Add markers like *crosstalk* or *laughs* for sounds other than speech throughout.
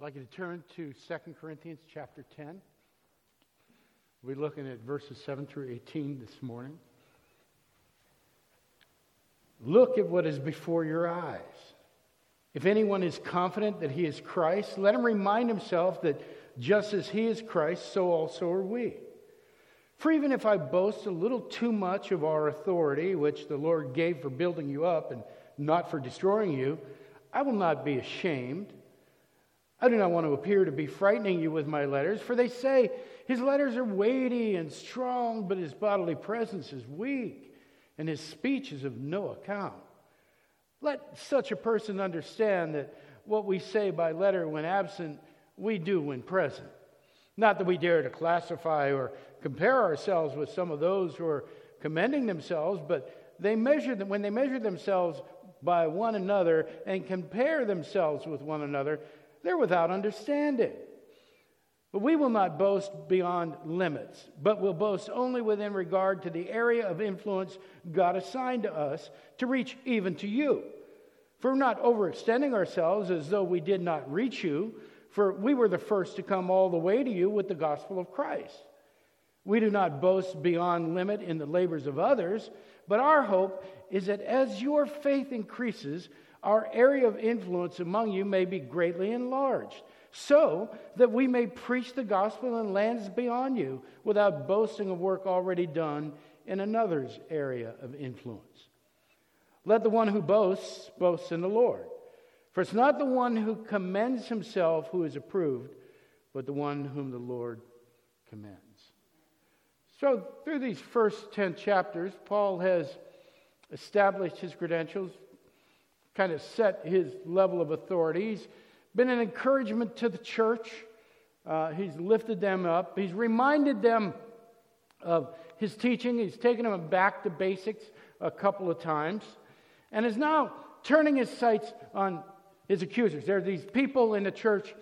I'd like you to turn to 2 Corinthians chapter 10. We'll be looking at verses 7 through 18 this morning. Look at what is before your eyes. If anyone is confident that he is Christ, let him remind himself that just as he is Christ, so also are we. For even if I boast a little too much of our authority, which the Lord gave for building you up and not for destroying you, I will not be ashamed I do not want to appear to be frightening you with my letters, for they say his letters are weighty and strong, but his bodily presence is weak, and his speech is of no account. Let such a person understand that what we say by letter when absent, we do when present. Not that we dare to classify or compare ourselves with some of those who are commending themselves, but they measure them, when they measure themselves by one another and compare themselves with one another, they're without understanding. But we will not boast beyond limits, but will boast only within regard to the area of influence God assigned to us to reach even to you. For not overextending ourselves as though we did not reach you, for we were the first to come all the way to you with the gospel of Christ. We do not boast beyond limit in the labors of others, but our hope is that as your faith increases, our area of influence among you may be greatly enlarged, so that we may preach the gospel in lands beyond you without boasting of work already done in another's area of influence. Let the one who boasts boast in the Lord. For it's not the one who commends himself who is approved, but the one whom the Lord commends. So, through these first 10 chapters, Paul has established his credentials, kind of set his level of authority. He's been an encouragement to the church. Uh, he's lifted them up. He's reminded them of his teaching. He's taken them back to basics a couple of times and is now turning his sights on his accusers. There are these people in the church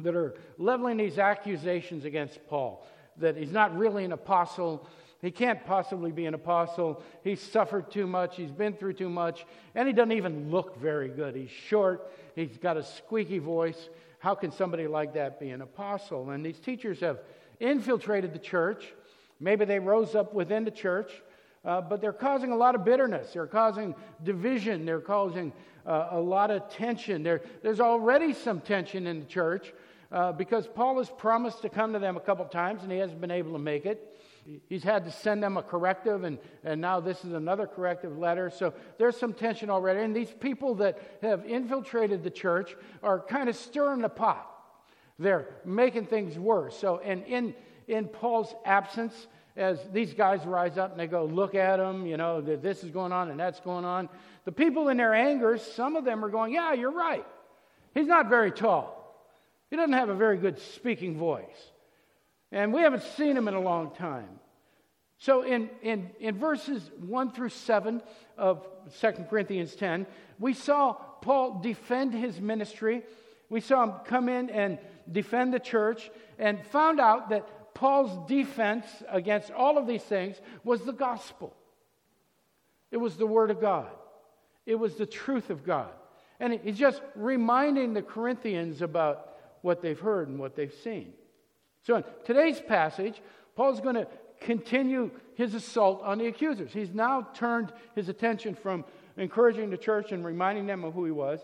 that are leveling these accusations against Paul that he's not really an apostle, he can't possibly be an apostle. He's suffered too much. He's been through too much. And he doesn't even look very good. He's short. He's got a squeaky voice. How can somebody like that be an apostle? And these teachers have infiltrated the church. Maybe they rose up within the church, uh, but they're causing a lot of bitterness. They're causing division. They're causing uh, a lot of tension. There, there's already some tension in the church uh, because Paul has promised to come to them a couple times and he hasn't been able to make it. He's had to send them a corrective, and, and now this is another corrective letter. So there's some tension already. And these people that have infiltrated the church are kind of stirring the pot. They're making things worse. So, and in, in Paul's absence, as these guys rise up and they go, look at him, you know, this is going on and that's going on. The people in their anger, some of them are going, yeah, you're right. He's not very tall. He doesn't have a very good speaking voice. And we haven't seen him in a long time. So in, in, in verses 1 through 7 of 2 Corinthians 10, we saw Paul defend his ministry. We saw him come in and defend the church and found out that Paul's defense against all of these things was the gospel. It was the Word of God, it was the truth of God. And he's just reminding the Corinthians about what they've heard and what they've seen. So in today's passage, Paul's going to continue his assault on the accusers. He's now turned his attention from encouraging the church and reminding them of who he was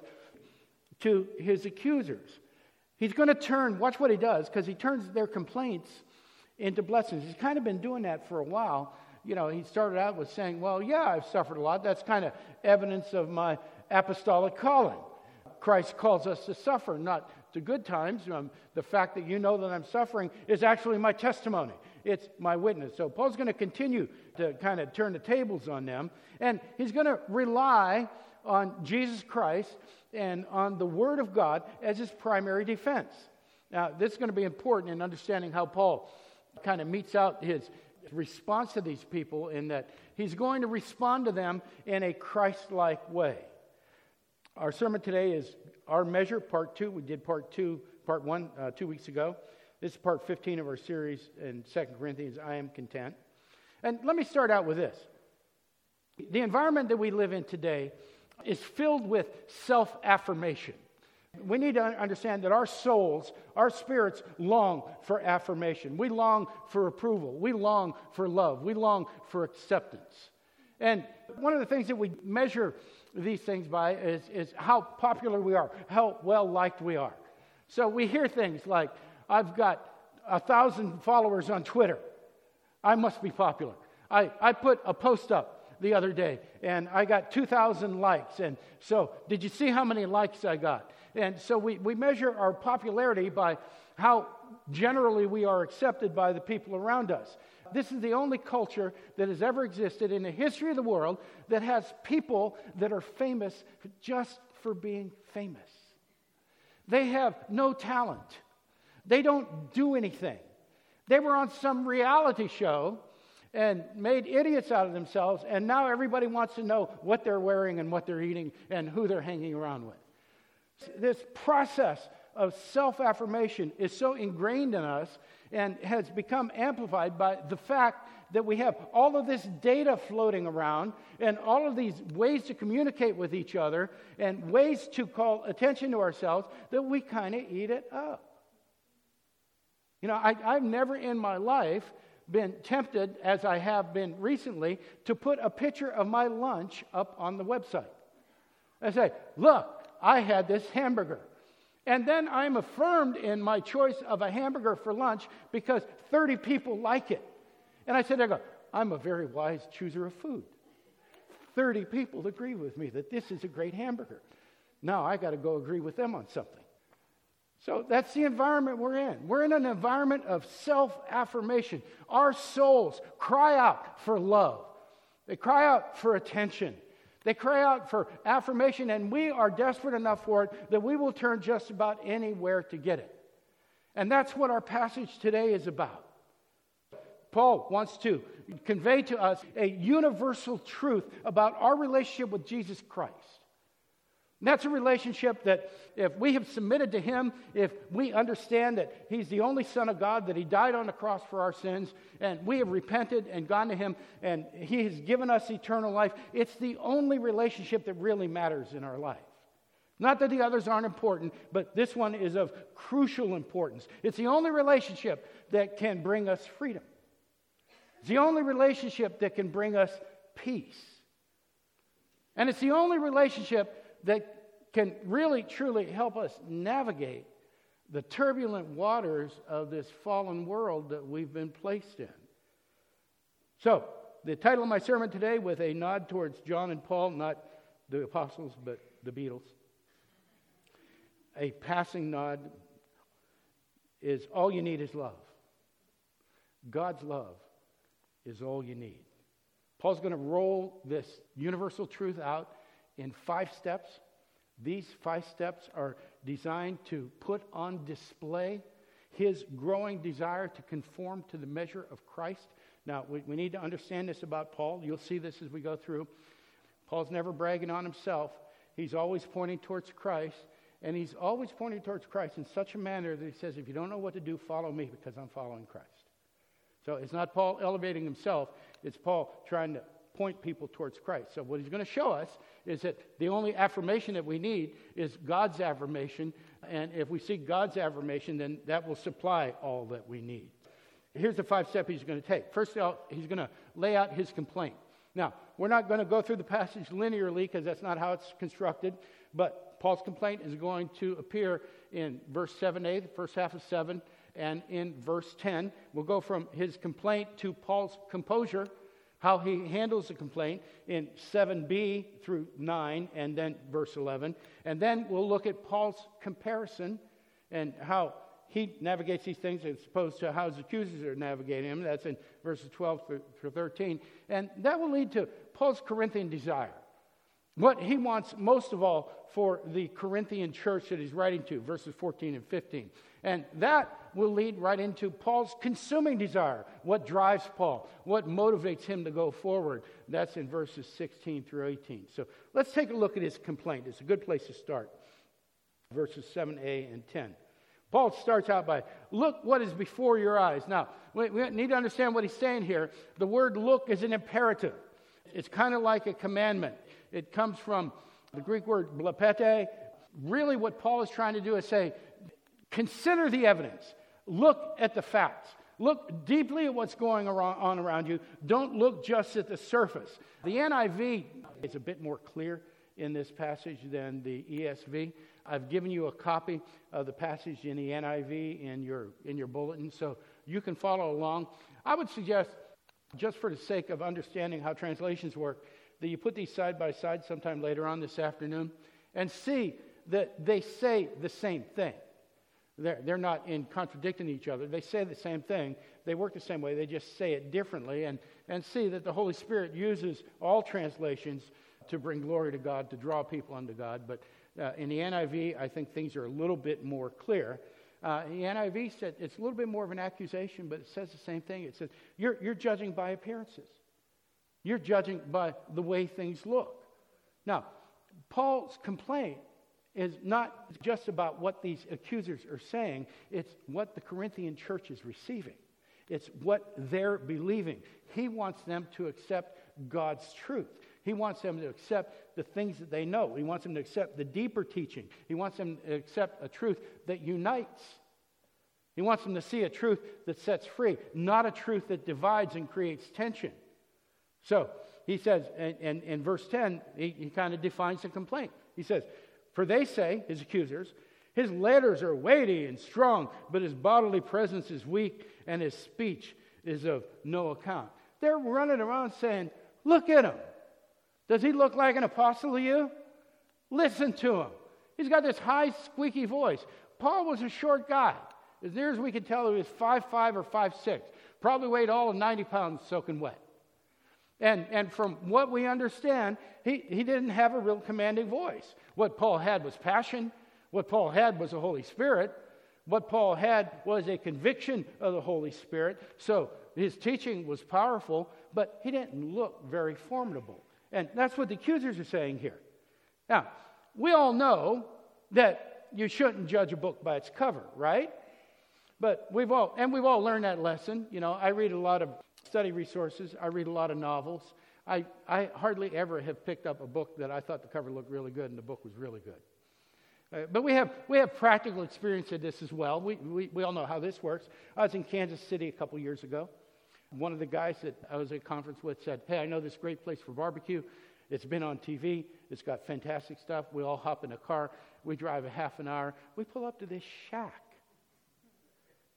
to his accusers. He's going to turn, watch what he does, because he turns their complaints into blessings. He's kind of been doing that for a while. You know, he started out with saying, Well, yeah, I've suffered a lot. That's kind of evidence of my apostolic calling. Christ calls us to suffer, not to good times. Um, the fact that you know that I'm suffering is actually my testimony, it's my witness. So Paul's going to continue to kind of turn the tables on them, and he's going to rely on Jesus Christ and on the Word of God as his primary defense. Now, this is going to be important in understanding how Paul kind of metes out his response to these people in that he's going to respond to them in a Christ like way. Our sermon today is our measure, part two. We did part two, part one, uh, two weeks ago. This is part 15 of our series in Second Corinthians, I am content. And let me start out with this. The environment that we live in today is filled with self affirmation. We need to understand that our souls, our spirits long for affirmation. We long for approval. We long for love. We long for acceptance. And one of the things that we measure these things by is, is how popular we are, how well liked we are. So we hear things like, I've got a thousand followers on Twitter. I must be popular. I, I put a post up the other day and I got 2,000 likes. And so, did you see how many likes I got? And so, we, we measure our popularity by how generally we are accepted by the people around us. This is the only culture that has ever existed in the history of the world that has people that are famous just for being famous. They have no talent, they don't do anything. They were on some reality show and made idiots out of themselves, and now everybody wants to know what they're wearing and what they're eating and who they're hanging around with. This process of self affirmation is so ingrained in us and has become amplified by the fact that we have all of this data floating around and all of these ways to communicate with each other and ways to call attention to ourselves that we kind of eat it up. You know, I, I've never in my life been tempted, as I have been recently, to put a picture of my lunch up on the website. I say, look, I had this hamburger. And then I'm affirmed in my choice of a hamburger for lunch because 30 people like it. And I said, I go, I'm a very wise chooser of food. 30 people agree with me that this is a great hamburger. Now I got to go agree with them on something. So that's the environment we're in. We're in an environment of self affirmation. Our souls cry out for love, they cry out for attention, they cry out for affirmation, and we are desperate enough for it that we will turn just about anywhere to get it. And that's what our passage today is about. Paul wants to convey to us a universal truth about our relationship with Jesus Christ. And that's a relationship that if we have submitted to Him, if we understand that He's the only Son of God, that He died on the cross for our sins, and we have repented and gone to Him, and He has given us eternal life, it's the only relationship that really matters in our life. Not that the others aren't important, but this one is of crucial importance. It's the only relationship that can bring us freedom. It's the only relationship that can bring us peace. And it's the only relationship that can really, truly help us navigate the turbulent waters of this fallen world that we've been placed in. So, the title of my sermon today, with a nod towards John and Paul, not the apostles, but the Beatles, a passing nod, is All You Need Is Love. God's love is all you need. Paul's going to roll this universal truth out in five steps. These five steps are designed to put on display his growing desire to conform to the measure of Christ. Now, we, we need to understand this about Paul. You'll see this as we go through. Paul's never bragging on himself, he's always pointing towards Christ. And he's always pointing towards Christ in such a manner that he says, if you don't know what to do, follow me because I'm following Christ. So it's not Paul elevating himself, it's Paul trying to point people towards Christ. So, what he's going to show us is that the only affirmation that we need is God's affirmation. And if we seek God's affirmation, then that will supply all that we need. Here's the five steps he's going to take. First of all, he's going to lay out his complaint. Now, we're not going to go through the passage linearly because that's not how it's constructed, but Paul's complaint is going to appear in verse 7a, the first half of 7, and in verse 10. We'll go from his complaint to Paul's composure how he handles the complaint in 7b through 9 and then verse 11. And then we'll look at Paul's comparison and how he navigates these things as opposed to how his accusers are navigating them. That's in verses 12 through 13. And that will lead to Paul's Corinthian desire. What he wants most of all for the Corinthian church that he's writing to, verses 14 and 15. And that will lead right into Paul's consuming desire. What drives Paul? What motivates him to go forward? That's in verses 16 through 18. So let's take a look at his complaint. It's a good place to start. Verses 7a and 10. Paul starts out by, Look what is before your eyes. Now, we, we need to understand what he's saying here. The word look is an imperative, it's kind of like a commandment. It comes from the Greek word blepete, really what Paul is trying to do is say, consider the evidence, look at the facts. Look deeply at what's going on around you. Don't look just at the surface. The NIV is a bit more clear in this passage than the ESV. I've given you a copy of the passage in the NIV in your, in your bulletin, so you can follow along. I would suggest, just for the sake of understanding how translations work, that you put these side by side sometime later on this afternoon and see that they say the same thing. They're, they're not in contradicting each other. They say the same thing. They work the same way. They just say it differently. And, and see that the Holy Spirit uses all translations to bring glory to God, to draw people unto God. But uh, in the NIV, I think things are a little bit more clear. Uh, the NIV said it's a little bit more of an accusation, but it says the same thing. It says, you're, you're judging by appearances, you're judging by the way things look. Now, Paul's complaint is not just about what these accusers are saying, it's what the Corinthian church is receiving. It's what they're believing. He wants them to accept God's truth. He wants them to accept the things that they know. He wants them to accept the deeper teaching. He wants them to accept a truth that unites. He wants them to see a truth that sets free, not a truth that divides and creates tension. So he says, and in verse 10, he, he kind of defines the complaint. He says, for they say, his accusers, his letters are weighty and strong, but his bodily presence is weak and his speech is of no account. They're running around saying, Look at him. Does he look like an apostle to you? Listen to him. He's got this high, squeaky voice. Paul was a short guy. As near as we can tell, he was five five or five six. Probably weighed all of 90 pounds soaking wet. And, and from what we understand, he, he didn't have a real commanding voice. What Paul had was passion. What Paul had was the Holy Spirit. What Paul had was a conviction of the Holy Spirit. So his teaching was powerful, but he didn't look very formidable. And that's what the accusers are saying here. Now, we all know that you shouldn't judge a book by its cover, right? But we've all, and we've all learned that lesson. You know, I read a lot of study resources, I read a lot of novels. I, I hardly ever have picked up a book that I thought the cover looked really good and the book was really good. Uh, but we have, we have practical experience of this as well. We, we, we all know how this works. I was in Kansas City a couple years ago. One of the guys that I was at a conference with said, Hey, I know this great place for barbecue. It's been on TV. It's got fantastic stuff. We all hop in a car. We drive a half an hour. We pull up to this shack.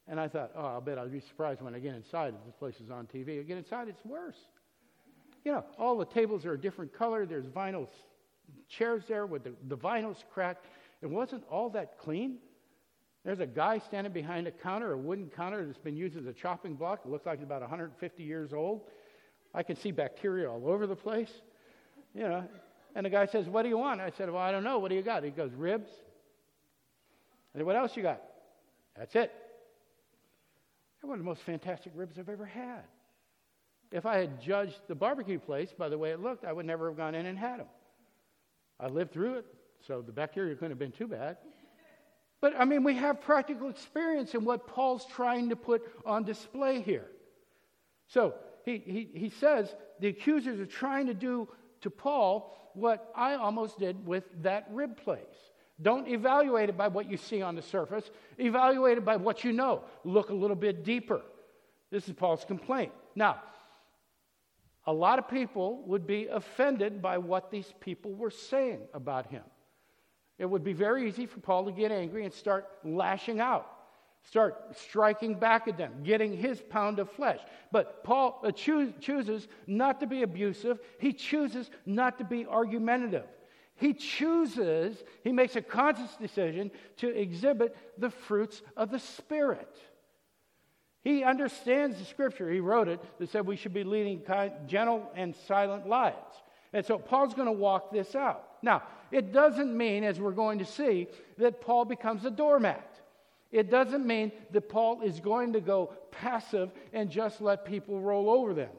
And I thought, oh, I'll bet I'll be surprised when I get inside if this place is on TV. I get inside, it's worse. You know, all the tables are a different color. There's vinyl chairs there with the, the vinyl's cracked. It wasn't all that clean. There's a guy standing behind a counter, a wooden counter that's been used as a chopping block. It looks like it's about 150 years old. I can see bacteria all over the place. You know, and the guy says, What do you want? I said, Well, I don't know. What do you got? He goes, Ribs. I said, What else you got? That's it. One of the most fantastic ribs I've ever had. If I had judged the barbecue place by the way it looked, I would never have gone in and had them. I lived through it, so the bacteria couldn't have been too bad. But I mean, we have practical experience in what Paul's trying to put on display here. So he, he, he says the accusers are trying to do to Paul what I almost did with that rib place. Don't evaluate it by what you see on the surface, evaluate it by what you know. Look a little bit deeper. This is Paul's complaint. Now, a lot of people would be offended by what these people were saying about him. It would be very easy for Paul to get angry and start lashing out, start striking back at them, getting his pound of flesh. But Paul uh, choo- chooses not to be abusive, he chooses not to be argumentative. He chooses, he makes a conscious decision to exhibit the fruits of the Spirit. He understands the scripture. He wrote it that said we should be leading kind, gentle and silent lives. And so Paul's going to walk this out. Now, it doesn't mean, as we're going to see, that Paul becomes a doormat. It doesn't mean that Paul is going to go passive and just let people roll over them.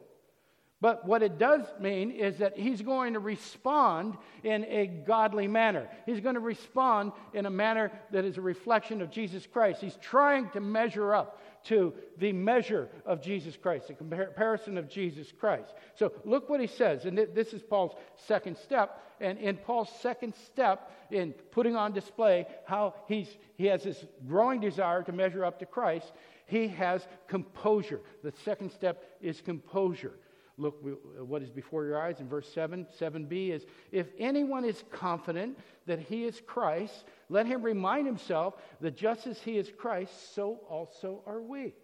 But what it does mean is that he's going to respond in a godly manner. He's going to respond in a manner that is a reflection of Jesus Christ. He's trying to measure up to the measure of Jesus Christ, the comparison of Jesus Christ. So look what he says, and this is Paul's second step. And in Paul's second step in putting on display how he's, he has this growing desire to measure up to Christ, he has composure. The second step is composure. Look what is before your eyes in verse 7. 7b is If anyone is confident that he is Christ, let him remind himself that just as he is Christ, so also are we.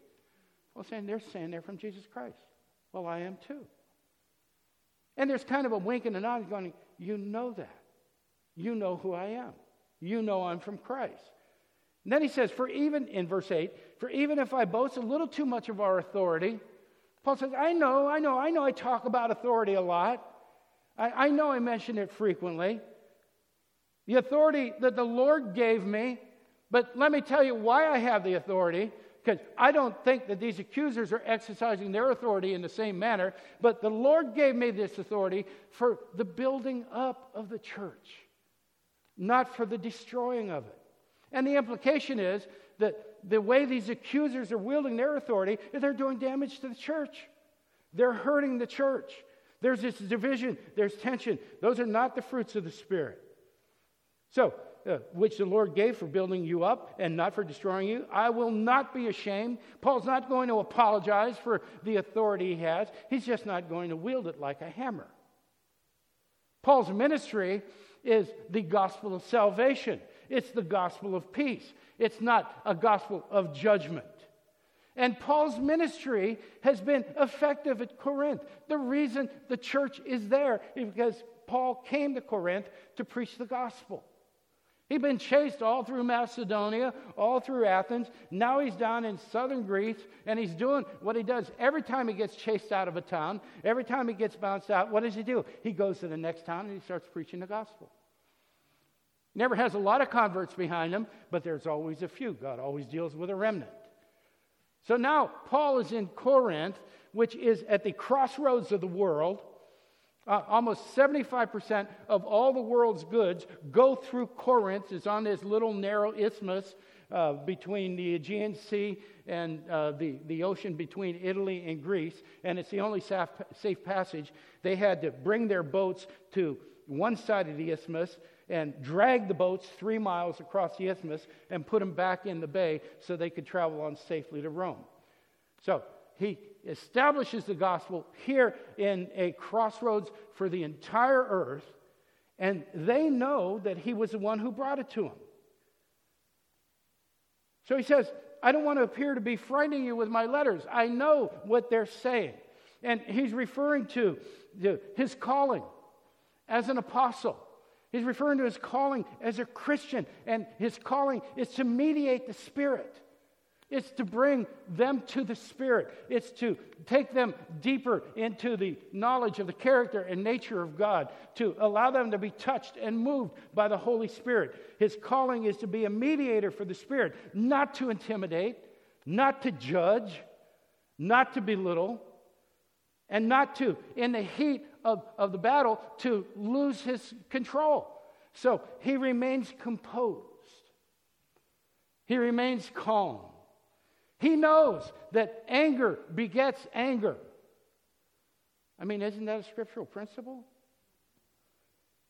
Well, saying they're saying they're from Jesus Christ. Well, I am too. And there's kind of a wink and a nod going, You know that. You know who I am. You know I'm from Christ. And then he says, For even, in verse 8, for even if I boast a little too much of our authority, Paul says, I know, I know, I know I talk about authority a lot. I, I know I mention it frequently. The authority that the Lord gave me, but let me tell you why I have the authority. Because I don't think that these accusers are exercising their authority in the same manner, but the Lord gave me this authority for the building up of the church, not for the destroying of it. And the implication is that the way these accusers are wielding their authority is they're doing damage to the church. They're hurting the church. There's this division, there's tension. Those are not the fruits of the Spirit. So, uh, which the Lord gave for building you up and not for destroying you. I will not be ashamed. Paul's not going to apologize for the authority he has, he's just not going to wield it like a hammer. Paul's ministry is the gospel of salvation, it's the gospel of peace. It's not a gospel of judgment. And Paul's ministry has been effective at Corinth. The reason the church is there is because Paul came to Corinth to preach the gospel. He'd been chased all through Macedonia, all through Athens. Now he's down in southern Greece, and he's doing what he does every time he gets chased out of a town, every time he gets bounced out. What does he do? He goes to the next town and he starts preaching the gospel. Never has a lot of converts behind him, but there's always a few. God always deals with a remnant. So now Paul is in Corinth, which is at the crossroads of the world. Uh, almost 75% of all the world's goods go through Corinth. It's on this little narrow isthmus uh, between the Aegean Sea and uh, the, the ocean between Italy and Greece, and it's the only safe, safe passage. They had to bring their boats to one side of the isthmus and drag the boats three miles across the isthmus and put them back in the bay so they could travel on safely to Rome. So he establishes the gospel here in a crossroads for the entire earth, and they know that he was the one who brought it to them. So he says, I don't want to appear to be frightening you with my letters. I know what they're saying. And he's referring to his calling as an apostle. He's referring to his calling as a Christian, and his calling is to mediate the Spirit. It's to bring them to the Spirit. It's to take them deeper into the knowledge of the character and nature of God, to allow them to be touched and moved by the Holy Spirit. His calling is to be a mediator for the Spirit, not to intimidate, not to judge, not to belittle, and not to, in the heat of, of the battle to lose his control. So he remains composed, he remains calm. He knows that anger begets anger. I mean, isn't that a scriptural principle?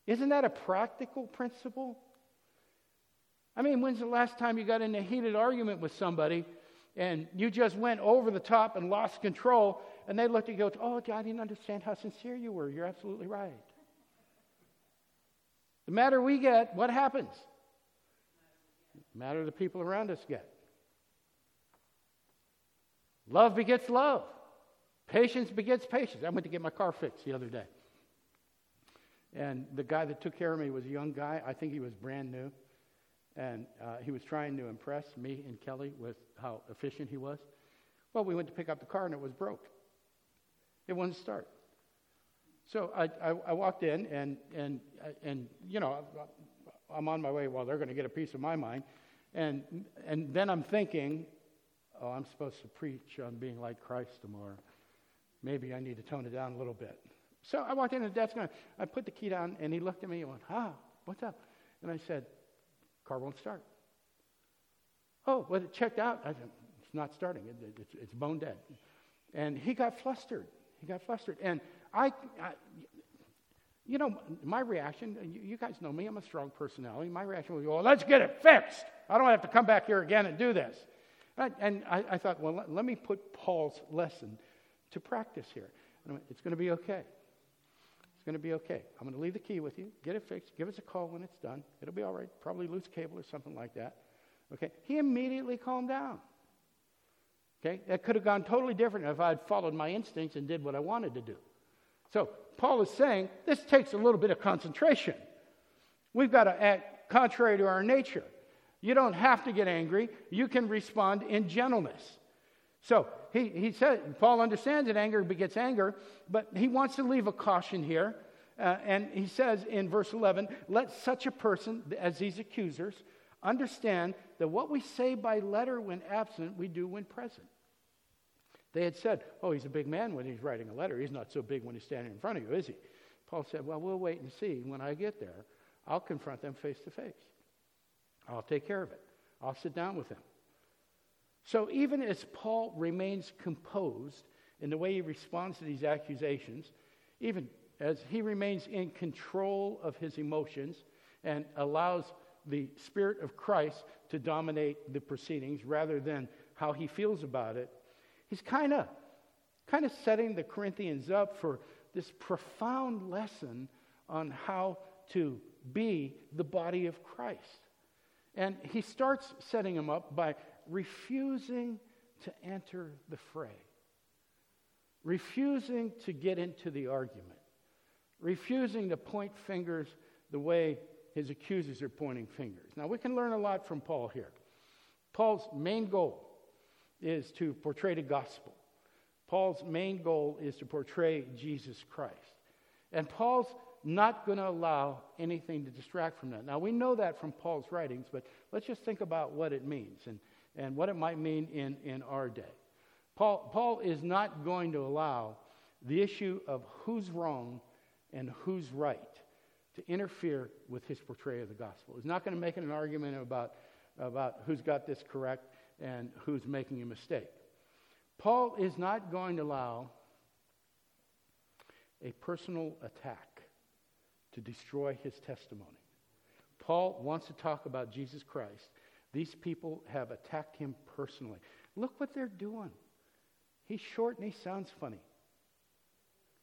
Isn't that a practical principle? I mean, when's the last time you got in a heated argument with somebody and you just went over the top and lost control and they looked at you and go, Oh, God, I didn't understand how sincere you were. You're absolutely right. The madder we get, what happens? The madder the people around us get. Love begets love. Patience begets patience. I went to get my car fixed the other day. And the guy that took care of me was a young guy. I think he was brand new. And uh, he was trying to impress me and Kelly with how efficient he was. Well, we went to pick up the car and it was broke. It wouldn't start. So I, I, I walked in, and, and, and, you know, I'm on my way. Well, they're going to get a piece of my mind. And, and then I'm thinking, oh, I'm supposed to preach on being like Christ tomorrow. maybe I need to tone it down a little bit. So I walked in the desk and I put the key down, and he looked at me and went, Ah, what's up? And I said, Car won't start. Oh, well, it checked out. I said, It's not starting, it, it, it's, it's bone dead. And he got flustered. He got flustered. And I, I you know, my reaction, you guys know me, I'm a strong personality. My reaction was, well, let's get it fixed. I don't have to come back here again and do this. And I, I thought, well, let, let, me put Paul's lesson to practice here. Went, it's going to be okay. It's going to be okay. I'm going to leave the key with you. Get it fixed. Give us a call when it's done. It'll be all right. Probably loose cable or something like that. Okay. He immediately calmed down. Okay. That could have gone totally different if I'd followed my instincts and did what I wanted to do. So Paul is saying this takes a little bit of concentration. We've got to act contrary to our nature. You don't have to get angry. You can respond in gentleness. So he, he said, Paul understands that anger begets anger, but he wants to leave a caution here. Uh, and he says in verse 11, let such a person as these accusers understand that what we say by letter when absent, we do when present. They had said, Oh, he's a big man when he's writing a letter. He's not so big when he's standing in front of you, is he? Paul said, Well, we'll wait and see. When I get there, I'll confront them face to face. I'll take care of it. I'll sit down with them. So even as Paul remains composed in the way he responds to these accusations, even as he remains in control of his emotions and allows the Spirit of Christ to dominate the proceedings rather than how he feels about it, He's kind of kind of setting the Corinthians up for this profound lesson on how to be the body of Christ. And he starts setting them up by refusing to enter the fray, refusing to get into the argument, refusing to point fingers the way his accusers are pointing fingers. Now, we can learn a lot from Paul here. Paul's main goal is to portray the gospel. Paul's main goal is to portray Jesus Christ. And Paul's not going to allow anything to distract from that. Now, we know that from Paul's writings, but let's just think about what it means and, and what it might mean in, in our day. Paul, Paul is not going to allow the issue of who's wrong and who's right to interfere with his portrayal of the gospel. He's not going to make an argument about, about who's got this correct and who's making a mistake. Paul is not going to allow a personal attack to destroy his testimony. Paul wants to talk about Jesus Christ. These people have attacked him personally. Look what they're doing. He's short and he sounds funny.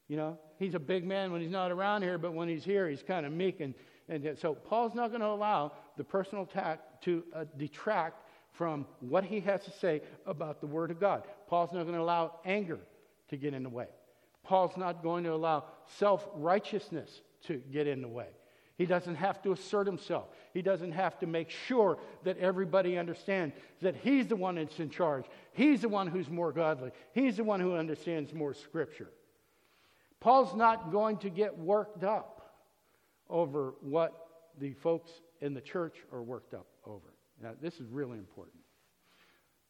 You know, he's a big man when he's not around here, but when he's here, he's kind of meek. And, and so Paul's not going to allow the personal attack to uh, detract from what he has to say about the Word of God. Paul's not going to allow anger to get in the way. Paul's not going to allow self righteousness to get in the way. He doesn't have to assert himself. He doesn't have to make sure that everybody understands that he's the one that's in charge. He's the one who's more godly. He's the one who understands more Scripture. Paul's not going to get worked up over what the folks in the church are worked up over. Now, this is really important.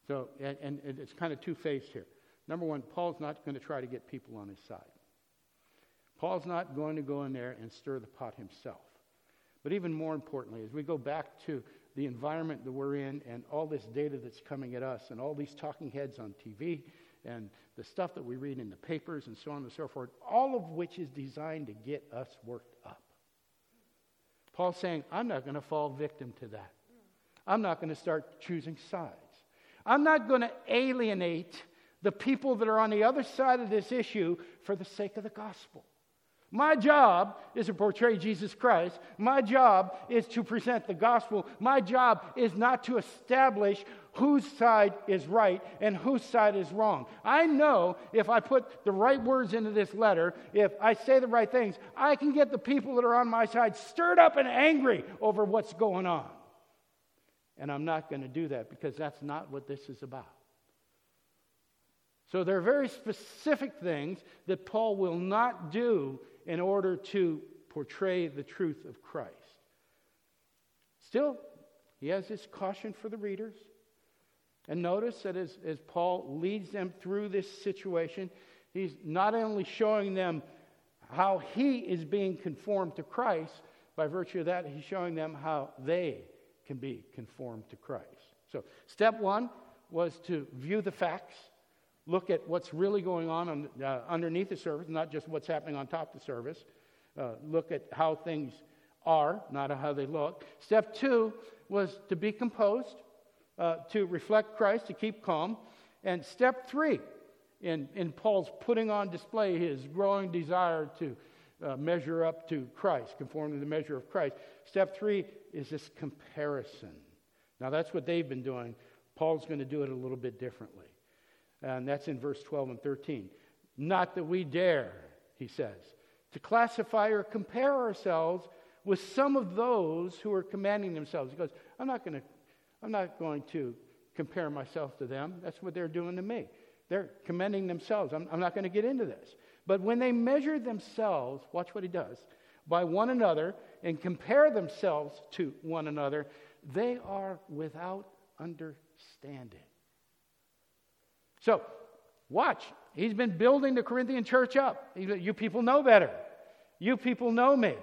So, and, and it's kind of two faced here. Number one, Paul's not going to try to get people on his side. Paul's not going to go in there and stir the pot himself. But even more importantly, as we go back to the environment that we're in and all this data that's coming at us and all these talking heads on TV and the stuff that we read in the papers and so on and so forth, all of which is designed to get us worked up. Paul's saying, I'm not going to fall victim to that. I'm not going to start choosing sides. I'm not going to alienate the people that are on the other side of this issue for the sake of the gospel. My job is to portray Jesus Christ. My job is to present the gospel. My job is not to establish whose side is right and whose side is wrong. I know if I put the right words into this letter, if I say the right things, I can get the people that are on my side stirred up and angry over what's going on. And I'm not going to do that because that's not what this is about. So there are very specific things that Paul will not do in order to portray the truth of Christ. Still, he has this caution for the readers. And notice that as, as Paul leads them through this situation, He's not only showing them how he is being conformed to Christ, by virtue of that, he's showing them how they can be conformed to Christ. So, step one was to view the facts, look at what's really going on, on uh, underneath the surface, not just what's happening on top of the surface. Uh, look at how things are, not how they look. Step two was to be composed, uh, to reflect Christ, to keep calm. And step three, in, in Paul's putting on display his growing desire to uh, measure up to Christ, conform to the measure of Christ. Step three is this comparison. Now, that's what they've been doing. Paul's going to do it a little bit differently. And that's in verse 12 and 13. Not that we dare, he says, to classify or compare ourselves with some of those who are commanding themselves. He goes, I'm not going to, I'm not going to compare myself to them. That's what they're doing to me. They're commending themselves. I'm, I'm not going to get into this. But when they measure themselves, watch what he does, by one another and compare themselves to one another, they are without understanding. So, watch. He's been building the Corinthian church up. You people know better. You people know me.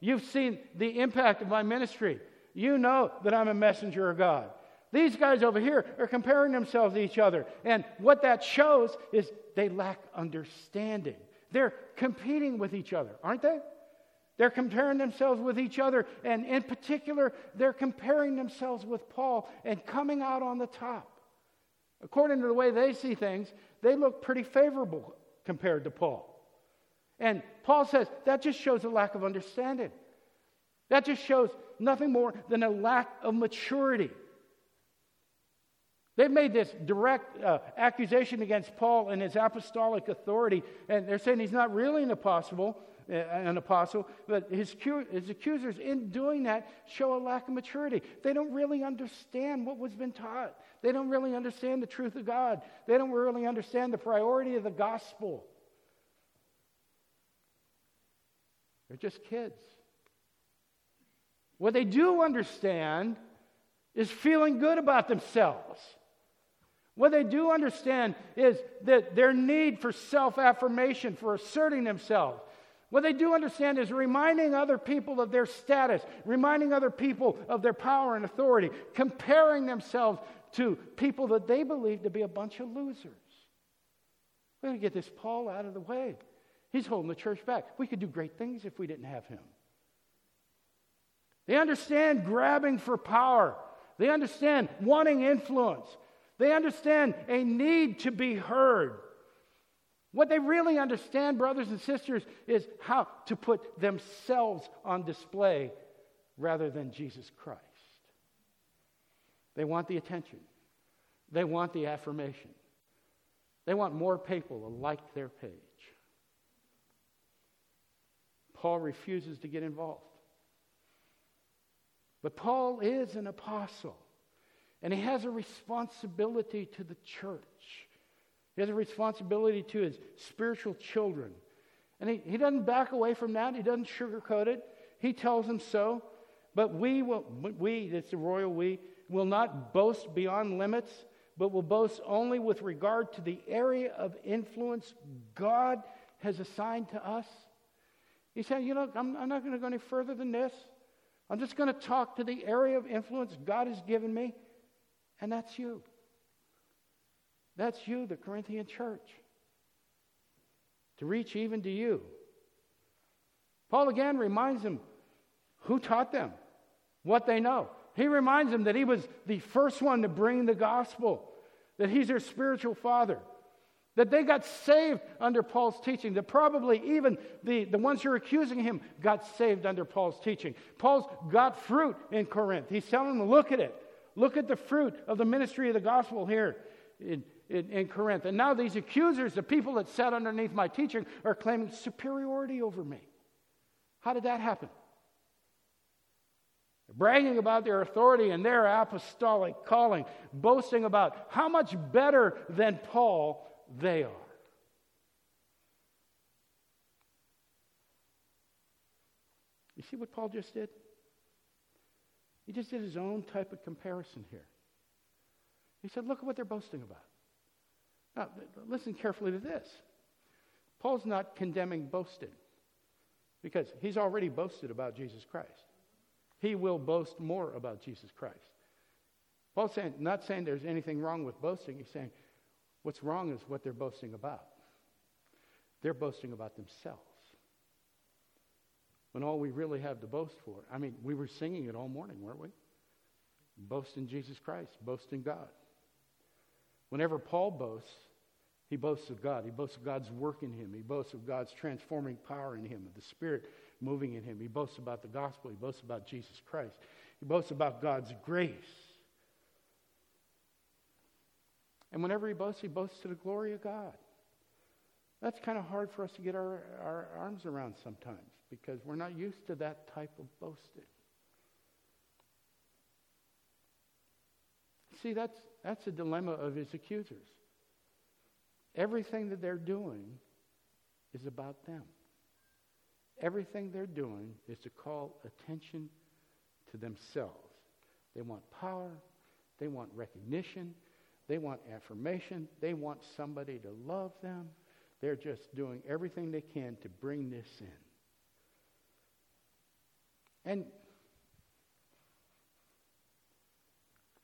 You've seen the impact of my ministry. You know that I'm a messenger of God. These guys over here are comparing themselves to each other. And what that shows is they lack understanding. They're competing with each other, aren't they? They're comparing themselves with each other. And in particular, they're comparing themselves with Paul and coming out on the top. According to the way they see things, they look pretty favorable compared to Paul. And Paul says that just shows a lack of understanding. That just shows nothing more than a lack of maturity. They've made this direct uh, accusation against Paul and his apostolic authority, and they're saying he's not really an apostle, uh, an apostle, but his, his accusers, in doing that, show a lack of maturity. They don't really understand what was been taught. They don't really understand the truth of God. They don't really understand the priority of the gospel. They're just kids. What they do understand is feeling good about themselves. What they do understand is that their need for self affirmation, for asserting themselves. What they do understand is reminding other people of their status, reminding other people of their power and authority, comparing themselves to people that they believe to be a bunch of losers. We're going to get this Paul out of the way. He's holding the church back. We could do great things if we didn't have him. They understand grabbing for power, they understand wanting influence. They understand a need to be heard. What they really understand, brothers and sisters, is how to put themselves on display rather than Jesus Christ. They want the attention, they want the affirmation, they want more people to like their page. Paul refuses to get involved. But Paul is an apostle. And he has a responsibility to the church. He has a responsibility to his spiritual children. And he, he doesn't back away from that. He doesn't sugarcoat it. He tells them so. But we will, we, it's the royal we, will not boast beyond limits, but will boast only with regard to the area of influence God has assigned to us. He said, You know, I'm, I'm not going to go any further than this. I'm just going to talk to the area of influence God has given me. And that's you. That's you, the Corinthian church. To reach even to you. Paul again reminds them who taught them, what they know. He reminds them that he was the first one to bring the gospel, that he's their spiritual father, that they got saved under Paul's teaching, that probably even the, the ones who are accusing him got saved under Paul's teaching. Paul's got fruit in Corinth. He's telling them, look at it. Look at the fruit of the ministry of the gospel here in, in, in, Corinth. And now these accusers, the people that sat underneath my teaching, are claiming superiority over me. How did that happen? Bragging about their authority and their apostolic calling, boasting about how much better than Paul they are. You see what Paul just did? He just did his own type of comparison here. He said, Look at what they're boasting about. Now, listen carefully to this. Paul's not condemning boasting because he's already boasted about Jesus Christ. He will boast more about Jesus Christ. Paul's saying, not saying there's anything wrong with boasting. He's saying what's wrong is what they're boasting about. They're boasting about themselves. When all we really have to boast for, I mean, we were singing it all morning, weren't we? Boast in Jesus Christ, boast in God. Whenever Paul boasts, he boasts of God. He boasts of God's work in him. He boasts of God's transforming power in him, of the Spirit moving in him. He boasts about the gospel. He boasts about Jesus Christ. He boasts about God's grace. And whenever he boasts, he boasts to the glory of God. That's kind of hard for us to get our, our arms around sometimes because we're not used to that type of boasting. See, that's, that's a dilemma of his accusers. Everything that they're doing is about them. Everything they're doing is to call attention to themselves. They want power, they want recognition, they want affirmation, they want somebody to love them. They're just doing everything they can to bring this in. And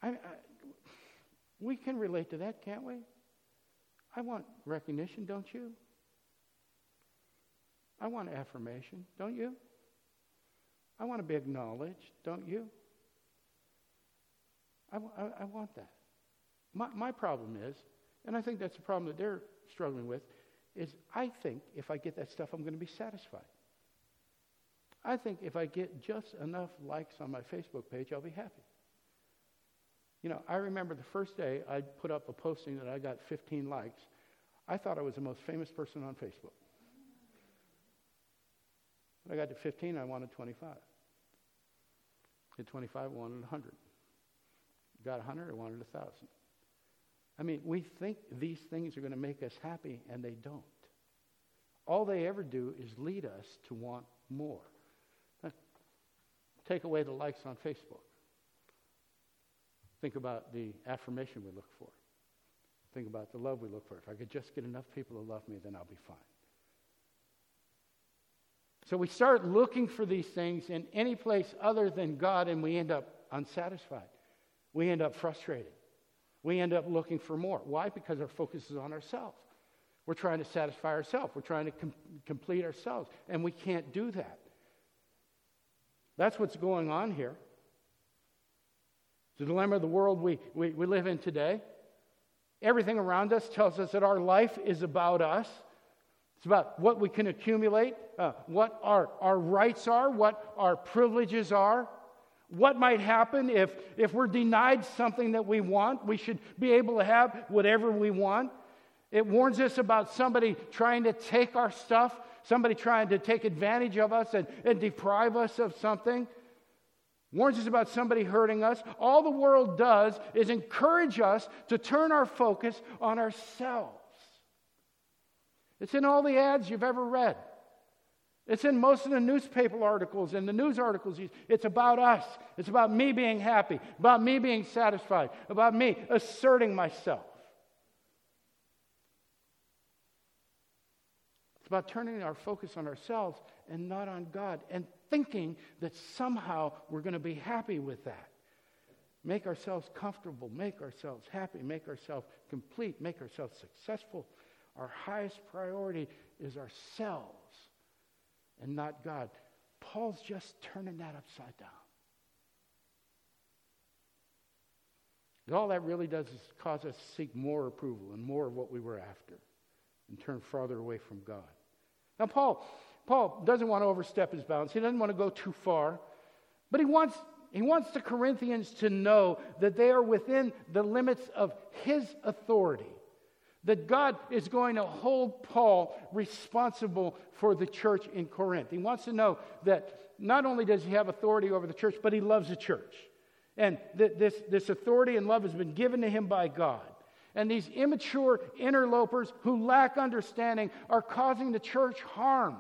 I, I, we can relate to that, can't we? I want recognition, don't you? I want affirmation, don't you? I want to be acknowledged, don't you? I, I, I want that. My, my problem is, and I think that's the problem that they're struggling with, is I think if I get that stuff, I'm going to be satisfied. I think if I get just enough likes on my Facebook page, I'll be happy. You know, I remember the first day I put up a posting that I got 15 likes. I thought I was the most famous person on Facebook. When I got to 15, I wanted 25. At 25, I wanted 100. Got 100, I wanted 1,000. I mean, we think these things are going to make us happy, and they don't. All they ever do is lead us to want more. Take away the likes on Facebook. Think about the affirmation we look for. Think about the love we look for. If I could just get enough people to love me, then I'll be fine. So we start looking for these things in any place other than God, and we end up unsatisfied. We end up frustrated. We end up looking for more. Why? Because our focus is on ourselves. We're trying to satisfy ourselves, we're trying to com- complete ourselves, and we can't do that. That's what's going on here. The dilemma of the world we, we, we live in today. Everything around us tells us that our life is about us. It's about what we can accumulate, uh, what our, our rights are, what our privileges are, what might happen if, if we're denied something that we want. We should be able to have whatever we want. It warns us about somebody trying to take our stuff, somebody trying to take advantage of us and, and deprive us of something warns us about somebody hurting us. All the world does is encourage us to turn our focus on ourselves. It's in all the ads you've ever read. It's in most of the newspaper articles and the news articles. It's about us. It's about me being happy, about me being satisfied, about me asserting myself. It's about turning our focus on ourselves and not on God. And thinking that somehow we're going to be happy with that. Make ourselves comfortable, make ourselves happy, make ourselves complete, make ourselves successful. Our highest priority is ourselves and not God. Paul's just turning that upside down. And all that really does is cause us to seek more approval and more of what we were after and turn farther away from God. Now, Paul, Paul doesn't want to overstep his bounds. He doesn't want to go too far. But he wants, he wants the Corinthians to know that they are within the limits of his authority. That God is going to hold Paul responsible for the church in Corinth. He wants to know that not only does he have authority over the church, but he loves the church. And that this, this authority and love has been given to him by God. And these immature interlopers who lack understanding are causing the church harm.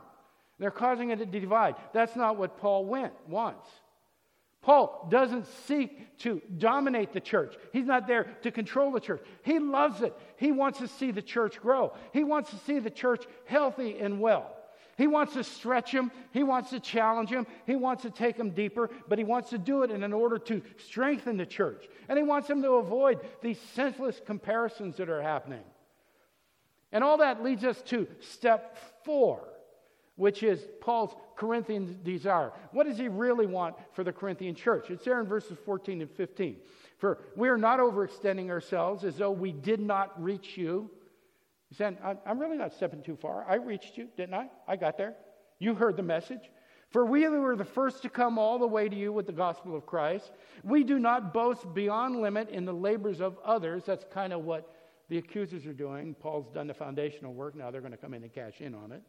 They're causing it to divide. That's not what Paul went, wants. Paul doesn't seek to dominate the church. He's not there to control the church. He loves it. He wants to see the church grow. He wants to see the church healthy and well. He wants to stretch them. He wants to challenge them. He wants to take them deeper, but he wants to do it in order to strengthen the church. And he wants them to avoid these senseless comparisons that are happening. And all that leads us to step four, which is Paul's Corinthian desire. What does he really want for the Corinthian church? It's there in verses 14 and 15. For we are not overextending ourselves as though we did not reach you. He said, I'm really not stepping too far. I reached you, didn't I? I got there. You heard the message. For we who were the first to come all the way to you with the gospel of Christ. We do not boast beyond limit in the labors of others. That's kind of what the accusers are doing. Paul's done the foundational work. Now they're going to come in and cash in on it.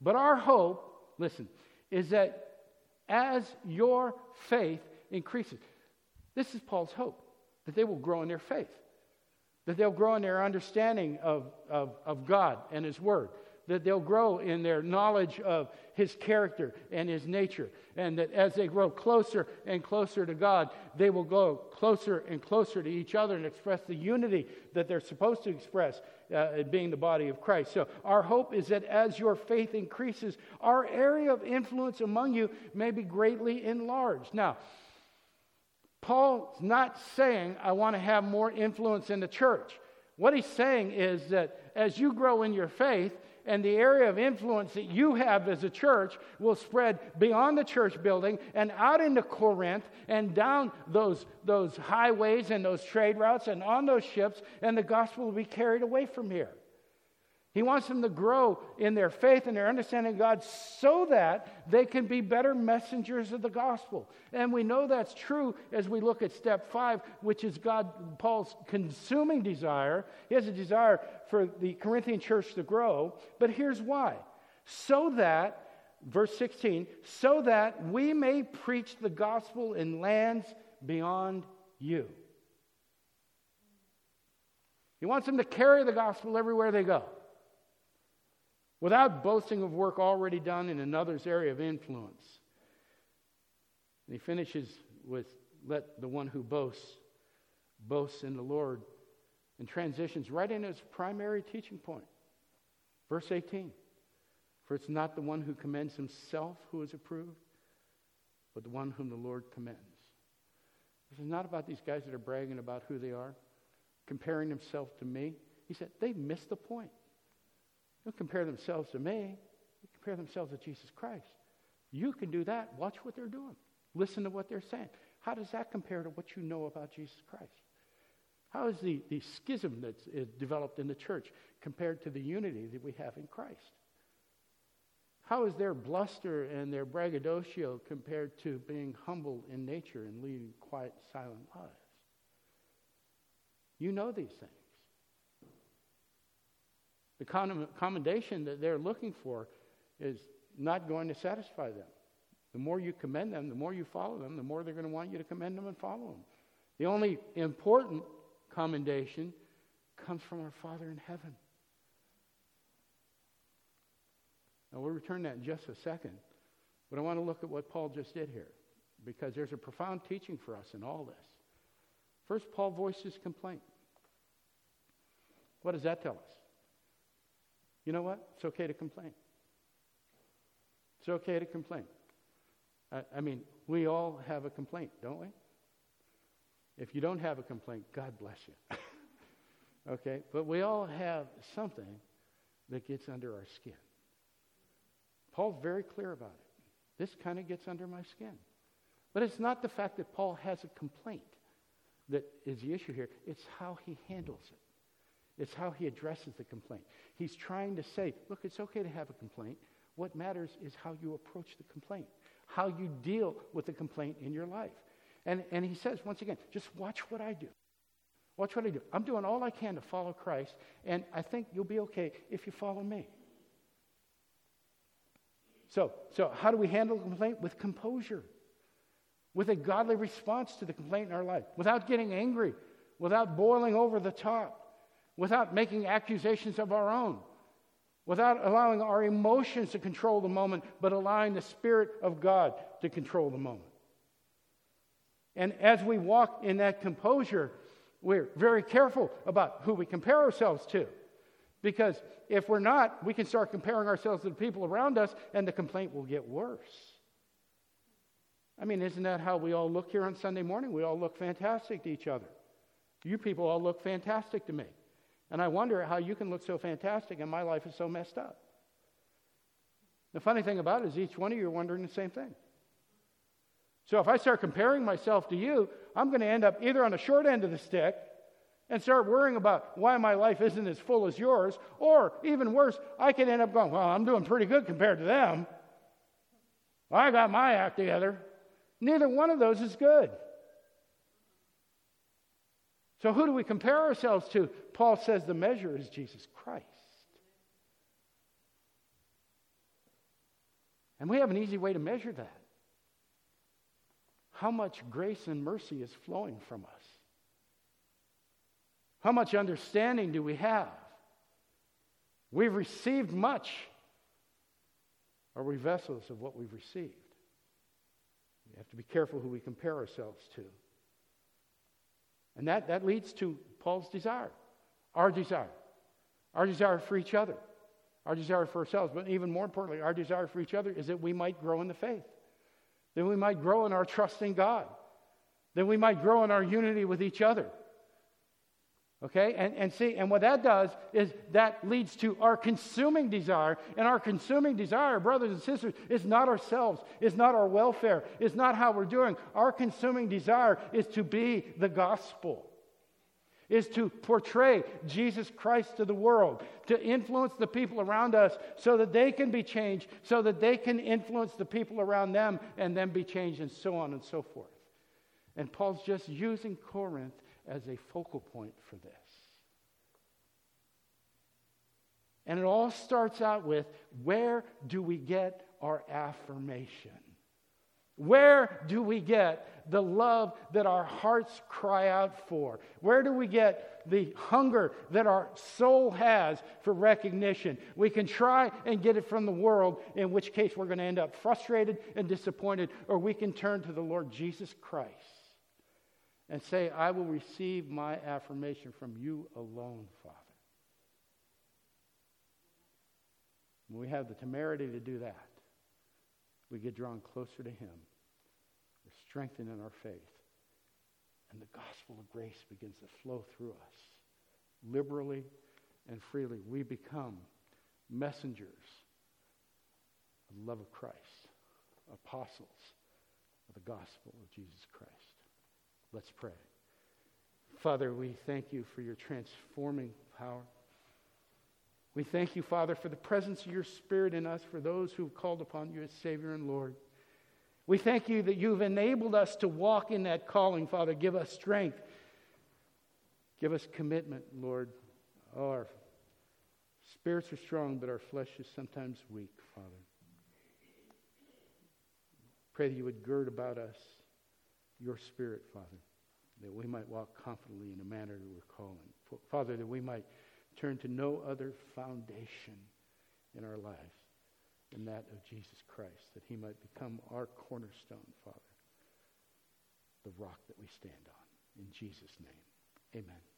But our hope, listen, is that as your faith increases, this is Paul's hope, that they will grow in their faith, that they'll grow in their understanding of, of, of God and His Word, that they'll grow in their knowledge of his character and his nature. And that as they grow closer and closer to God, they will go closer and closer to each other and express the unity that they're supposed to express, uh, being the body of Christ. So, our hope is that as your faith increases, our area of influence among you may be greatly enlarged. Now, Paul's not saying, I want to have more influence in the church. What he's saying is that as you grow in your faith, and the area of influence that you have as a church will spread beyond the church building and out into Corinth and down those, those highways and those trade routes and on those ships, and the gospel will be carried away from here. He wants them to grow in their faith and their understanding of God so that they can be better messengers of the gospel. And we know that's true as we look at step five, which is God, Paul's consuming desire. He has a desire for the Corinthian church to grow, but here's why. So that, verse 16, so that we may preach the gospel in lands beyond you. He wants them to carry the gospel everywhere they go without boasting of work already done in another's area of influence. And he finishes with, Let the one who boasts boasts in the Lord, and transitions right into his primary teaching point. Verse 18 For it's not the one who commends himself who is approved, but the one whom the Lord commends. This is not about these guys that are bragging about who they are, comparing themselves to me. He said, they missed the point don't compare themselves to me. They compare themselves to Jesus Christ. You can do that. Watch what they're doing. Listen to what they're saying. How does that compare to what you know about Jesus Christ? How is the, the schism that's developed in the church compared to the unity that we have in Christ? How is their bluster and their braggadocio compared to being humble in nature and leading quiet, silent lives? You know these things. The commendation that they're looking for is not going to satisfy them. The more you commend them, the more you follow them, the more they're going to want you to commend them and follow them. The only important commendation comes from our Father in heaven. Now, we'll return that in just a second, but I want to look at what Paul just did here because there's a profound teaching for us in all this. First, Paul voices complaint. What does that tell us? You know what? It's okay to complain. It's okay to complain. I, I mean, we all have a complaint, don't we? If you don't have a complaint, God bless you. *laughs* okay? But we all have something that gets under our skin. Paul's very clear about it. This kind of gets under my skin. But it's not the fact that Paul has a complaint that is the issue here, it's how he handles it. It's how he addresses the complaint. He's trying to say, look, it's okay to have a complaint. What matters is how you approach the complaint, how you deal with the complaint in your life. And, and he says, once again, just watch what I do. Watch what I do. I'm doing all I can to follow Christ, and I think you'll be okay if you follow me. So, so how do we handle complaint? With composure, with a godly response to the complaint in our life, without getting angry, without boiling over the top without making accusations of our own, without allowing our emotions to control the moment, but allowing the Spirit of God to control the moment. And as we walk in that composure, we're very careful about who we compare ourselves to. Because if we're not, we can start comparing ourselves to the people around us, and the complaint will get worse. I mean, isn't that how we all look here on Sunday morning? We all look fantastic to each other. You people all look fantastic to me. And I wonder how you can look so fantastic and my life is so messed up. The funny thing about it is, each one of you are wondering the same thing. So if I start comparing myself to you, I'm going to end up either on the short end of the stick and start worrying about why my life isn't as full as yours, or even worse, I could end up going, Well, I'm doing pretty good compared to them. I got my act together. Neither one of those is good. So, who do we compare ourselves to? Paul says the measure is Jesus Christ. And we have an easy way to measure that. How much grace and mercy is flowing from us? How much understanding do we have? We've received much. Are we vessels of what we've received? We have to be careful who we compare ourselves to. And that, that leads to Paul's desire, our desire, our desire for each other, our desire for ourselves, but even more importantly, our desire for each other is that we might grow in the faith, that we might grow in our trust in God, that we might grow in our unity with each other. Okay? And, and see, and what that does is that leads to our consuming desire. And our consuming desire, brothers and sisters, is not ourselves, is not our welfare, is not how we're doing. Our consuming desire is to be the gospel, is to portray Jesus Christ to the world, to influence the people around us so that they can be changed, so that they can influence the people around them and then be changed, and so on and so forth. And Paul's just using Corinth as a focal point for this. And it all starts out with where do we get our affirmation? Where do we get the love that our hearts cry out for? Where do we get the hunger that our soul has for recognition? We can try and get it from the world, in which case we're going to end up frustrated and disappointed, or we can turn to the Lord Jesus Christ and say, I will receive my affirmation from you alone, Father. When we have the temerity to do that, we get drawn closer to Him. We're strengthened in our faith. And the gospel of grace begins to flow through us liberally and freely. We become messengers of the love of Christ, apostles of the gospel of Jesus Christ. Let's pray. Father, we thank you for your transforming power. We thank you, Father, for the presence of your Spirit in us for those who've called upon you as Savior and Lord. We thank you that you've enabled us to walk in that calling, Father. Give us strength. Give us commitment, Lord. Oh, our spirits are strong, but our flesh is sometimes weak, Father. Pray that you would gird about us your Spirit, Father, that we might walk confidently in the manner that we're calling. Father, that we might turn to no other foundation in our lives than that of Jesus Christ, that he might become our cornerstone, Father, the rock that we stand on. In Jesus' name, amen.